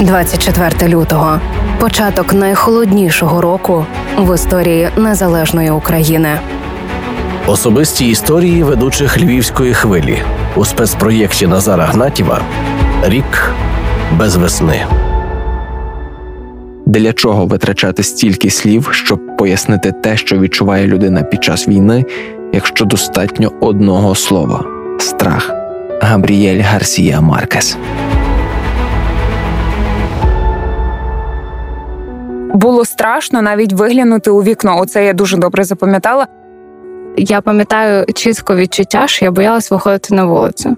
24 лютого початок найхолоднішого року в історії незалежної України. Особисті історії ведучих львівської хвилі у спецпроєкті Назара Гнатіва Рік без весни. Для чого витрачати стільки слів, щоб пояснити те, що відчуває людина під час війни, якщо достатньо одного слова страх. Габріель Гарсія Маркес. Було страшно навіть виглянути у вікно. Оце я дуже добре запам'ятала. Я пам'ятаю чітко відчуття, що я боялась виходити на вулицю.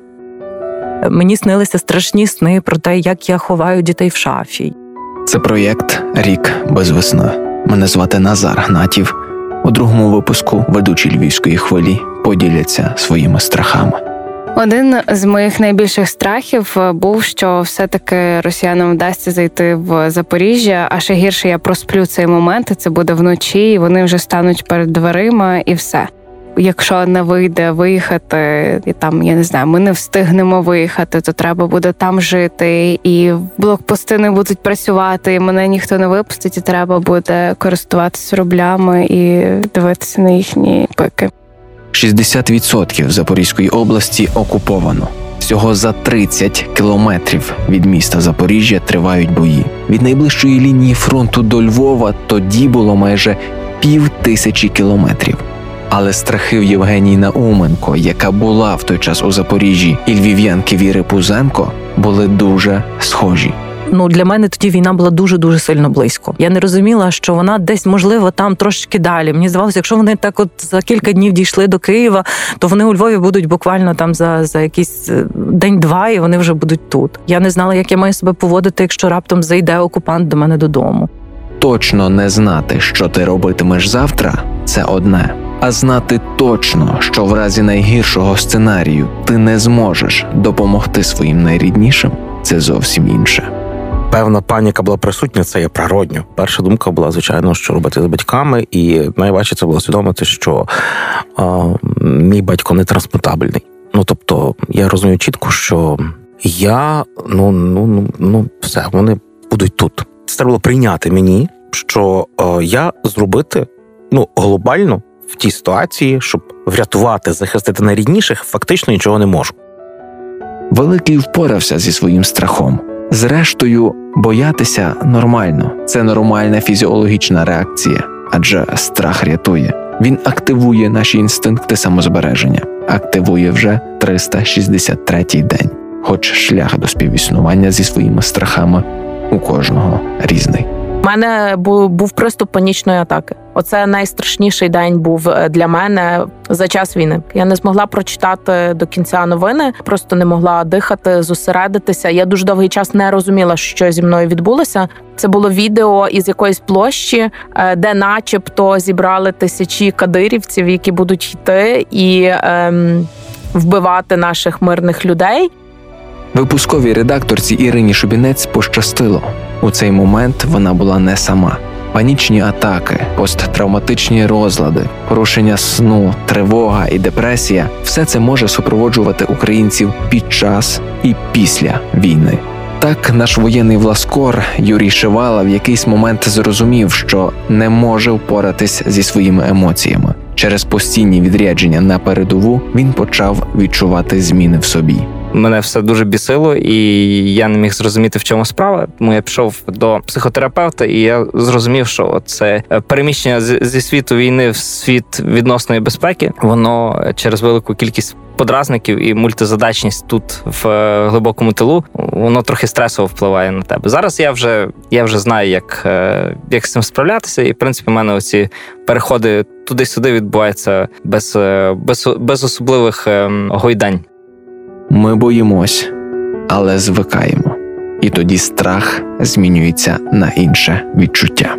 Мені снилися страшні сни про те, як я ховаю дітей в шафі. Це проєкт Рік без весни. Мене звати Назар Гнатів. У другому випуску ведучі львівської хвилі поділяться своїми страхами. Один з моїх найбільших страхів е, був, що все-таки росіянам вдасться зайти в Запоріжжя, а ще гірше я просплю цей момент. і Це буде вночі, і вони вже стануть перед дверима, і все. Якщо не вийде виїхати, і там я не знаю, ми не встигнемо виїхати, то треба буде там жити, і блокпости не будуть працювати. і Мене ніхто не випустить, і треба буде користуватися рублями і дивитися на їхні пики. 60% Запорізької області окуповано. Всього за 30 кілометрів від міста Запоріжжя тривають бої. Від найближчої лінії фронту до Львова тоді було майже пів тисячі кілометрів. Але страхи в Євгенії Науменко, яка була в той час у Запоріжжі, і львів'янки Віри Пузенко були дуже схожі. Ну для мене тоді війна була дуже дуже сильно близько. Я не розуміла, що вона десь можливо там трошки далі. Мені здавалося, якщо вони так, от за кілька днів дійшли до Києва, то вони у Львові будуть буквально там за за якийсь е, день-два, і вони вже будуть тут. Я не знала, як я маю себе поводити, якщо раптом зайде окупант до мене додому. Точно не знати, що ти робитимеш завтра, це одне. А знати точно, що в разі найгіршого сценарію ти не зможеш допомогти своїм найріднішим, це зовсім інше. Певна паніка була присутня, це є природньо. Перша думка була, звичайно, що робити з батьками, і найважче це було усвідомити, що а, мій батько не трансмутабельний. Ну тобто, я розумію чітко, що я ну ну ну ну все, вони будуть тут. Це треба було прийняти мені, що а, я зробити ну глобально в тій ситуації, щоб врятувати, захистити найрідніших, фактично нічого не можу. Великий впорався зі своїм страхом. Зрештою, боятися нормально, це нормальна фізіологічна реакція, адже страх рятує. Він активує наші інстинкти самозбереження, активує вже 363-й день, хоч шлях до співіснування зі своїми страхами у кожного різний. У мене був приступ панічної атаки. Оце найстрашніший день був е, для мене за час війни. Я не змогла прочитати до кінця новини, просто не могла дихати, зосередитися. Я дуже довгий час не розуміла, що зі мною відбулося. Це було відео із якоїсь площі, е, де, начебто, зібрали тисячі кадирівців, які будуть йти і ем, вбивати наших мирних людей. Випусковій редакторці Ірині Шубінець пощастило. У цей момент вона була не сама. Панічні атаки, посттравматичні розлади, порушення сну, тривога і депресія все це може супроводжувати українців під час і після війни. Так, наш воєнний власкор Юрій Шивала в якийсь момент зрозумів, що не може впоратись зі своїми емоціями. Через постійні відрядження на передову він почав відчувати зміни в собі. Мене все дуже бісило, і я не міг зрозуміти, в чому справа. Тому я пішов до психотерапевта, і я зрозумів, що це переміщення зі світу війни в світ відносної безпеки, воно через велику кількість подразників і мультизадачність тут в е, глибокому тилу, воно трохи стресово впливає на тебе. Зараз я вже я вже знаю, як е, як з цим справлятися, і в принципі в мене оці переходи туди-сюди відбуваються без, е, без, без особливих ем, гойдань. Ми боїмось, але звикаємо, і тоді страх змінюється на інше відчуття.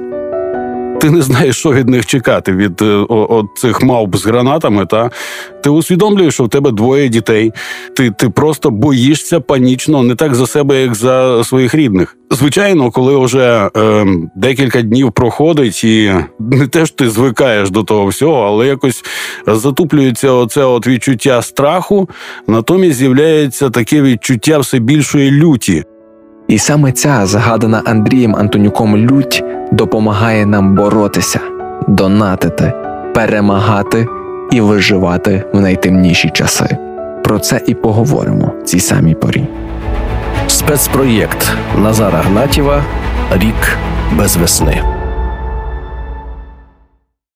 Ти не знаєш, що від них чекати від е, о, о, цих мавп з гранатами. Та ти усвідомлюєш, що в тебе двоє дітей. Ти ти просто боїшся панічно, не так за себе, як за своїх рідних. Звичайно, коли вже е, декілька днів проходить, і не те ж ти звикаєш до того всього, але якось затуплюється оце от відчуття страху. Натомість з'являється таке відчуття все більшої люті. І саме ця згадана Андрієм Антонюком лють допомагає нам боротися, донатити, перемагати і виживати в найтемніші часи. Про це і поговоримо в цій самій порі. Спецпроєкт Назара Гнатєва Рік без весни.